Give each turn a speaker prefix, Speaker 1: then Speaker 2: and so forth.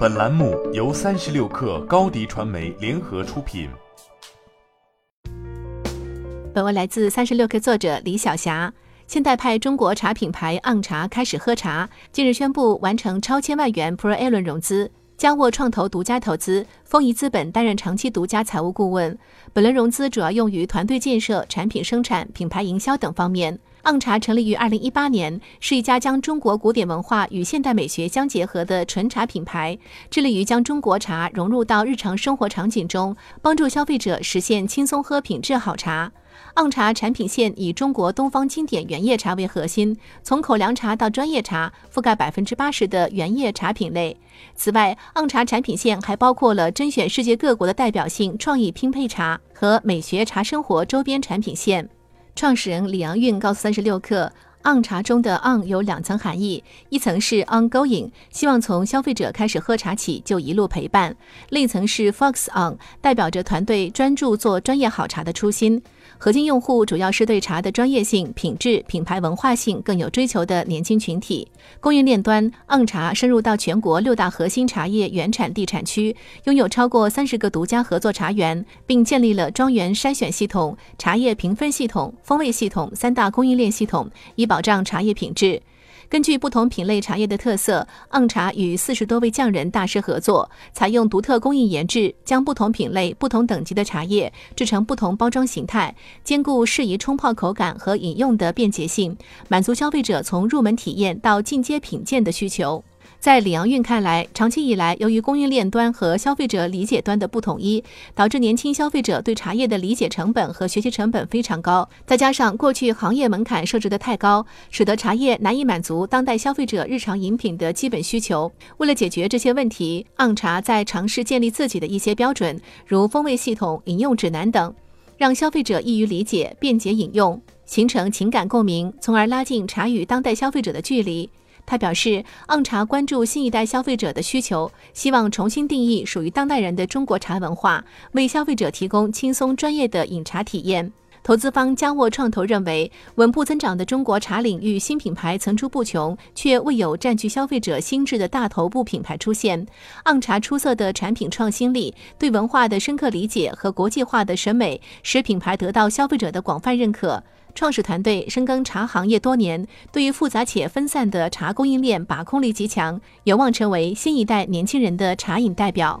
Speaker 1: 本栏目由三十六氪高低传媒联合出品。
Speaker 2: 本文来自三十六氪作者李晓霞。现代派中国茶品牌昂茶开始喝茶，近日宣布完成超千万元 Pro A 轮融资，嘉沃创投独家投资，丰颐资本担任长期独家财务顾问。本轮融资主要用于团队建设、产品生产、品牌营销等方面。昂茶成立于二零一八年，是一家将中国古典文化与现代美学相结合的纯茶品牌，致力于将中国茶融入到日常生活场景中，帮助消费者实现轻松喝品质好茶。昂茶产品线以中国东方经典原叶茶为核心，从口粮茶到专业茶，覆盖百分之八十的原叶茶品类。此外，昂茶产品线还包括了甄选世界各国的代表性创意拼配茶和美学茶生活周边产品线。创始人李阳运告诉三十六氪，on 茶中的 on 有两层含义，一层是 ongoing，希望从消费者开始喝茶起就一路陪伴；另一层是 fox on，代表着团队专注做专业好茶的初心。核心用户主要是对茶的专业性、品质、品牌文化性更有追求的年轻群体。供应链端，on 茶深入到全国六大核心茶叶原产地产区，拥有超过三十个独家合作茶园，并建立了庄园筛选系统、茶叶评分系统、风味系统三大供应链系统，以保障茶叶品质。根据不同品类茶叶的特色，昂茶与四十多位匠人大师合作，采用独特工艺研制，将不同品类、不同等级的茶叶制成不同包装形态，兼顾适宜冲泡口感和饮用的便捷性，满足消费者从入门体验到进阶品鉴的需求。在李阳运看来，长期以来，由于供应链端和消费者理解端的不统一，导致年轻消费者对茶叶的理解成本和学习成本非常高。再加上过去行业门槛设置的太高，使得茶叶难以满足当代消费者日常饮品的基本需求。为了解决这些问题，昂茶在尝试建立自己的一些标准，如风味系统、饮用指南等，让消费者易于理解、便捷饮用，形成情感共鸣，从而拉近茶与当代消费者的距离。他表示，昂茶关注新一代消费者的需求，希望重新定义属于当代人的中国茶文化，为消费者提供轻松专业的饮茶体验。投资方嘉沃创投认为，稳步增长的中国茶领域新品牌层出不穷，却未有占据消费者心智的大头部品牌出现。昂茶出色的产品创新力、对文化的深刻理解和国际化的审美，使品牌得到消费者的广泛认可。创始团队深耕茶行业多年，对于复杂且分散的茶供应链把控力极强，有望成为新一代年轻人的茶饮代表。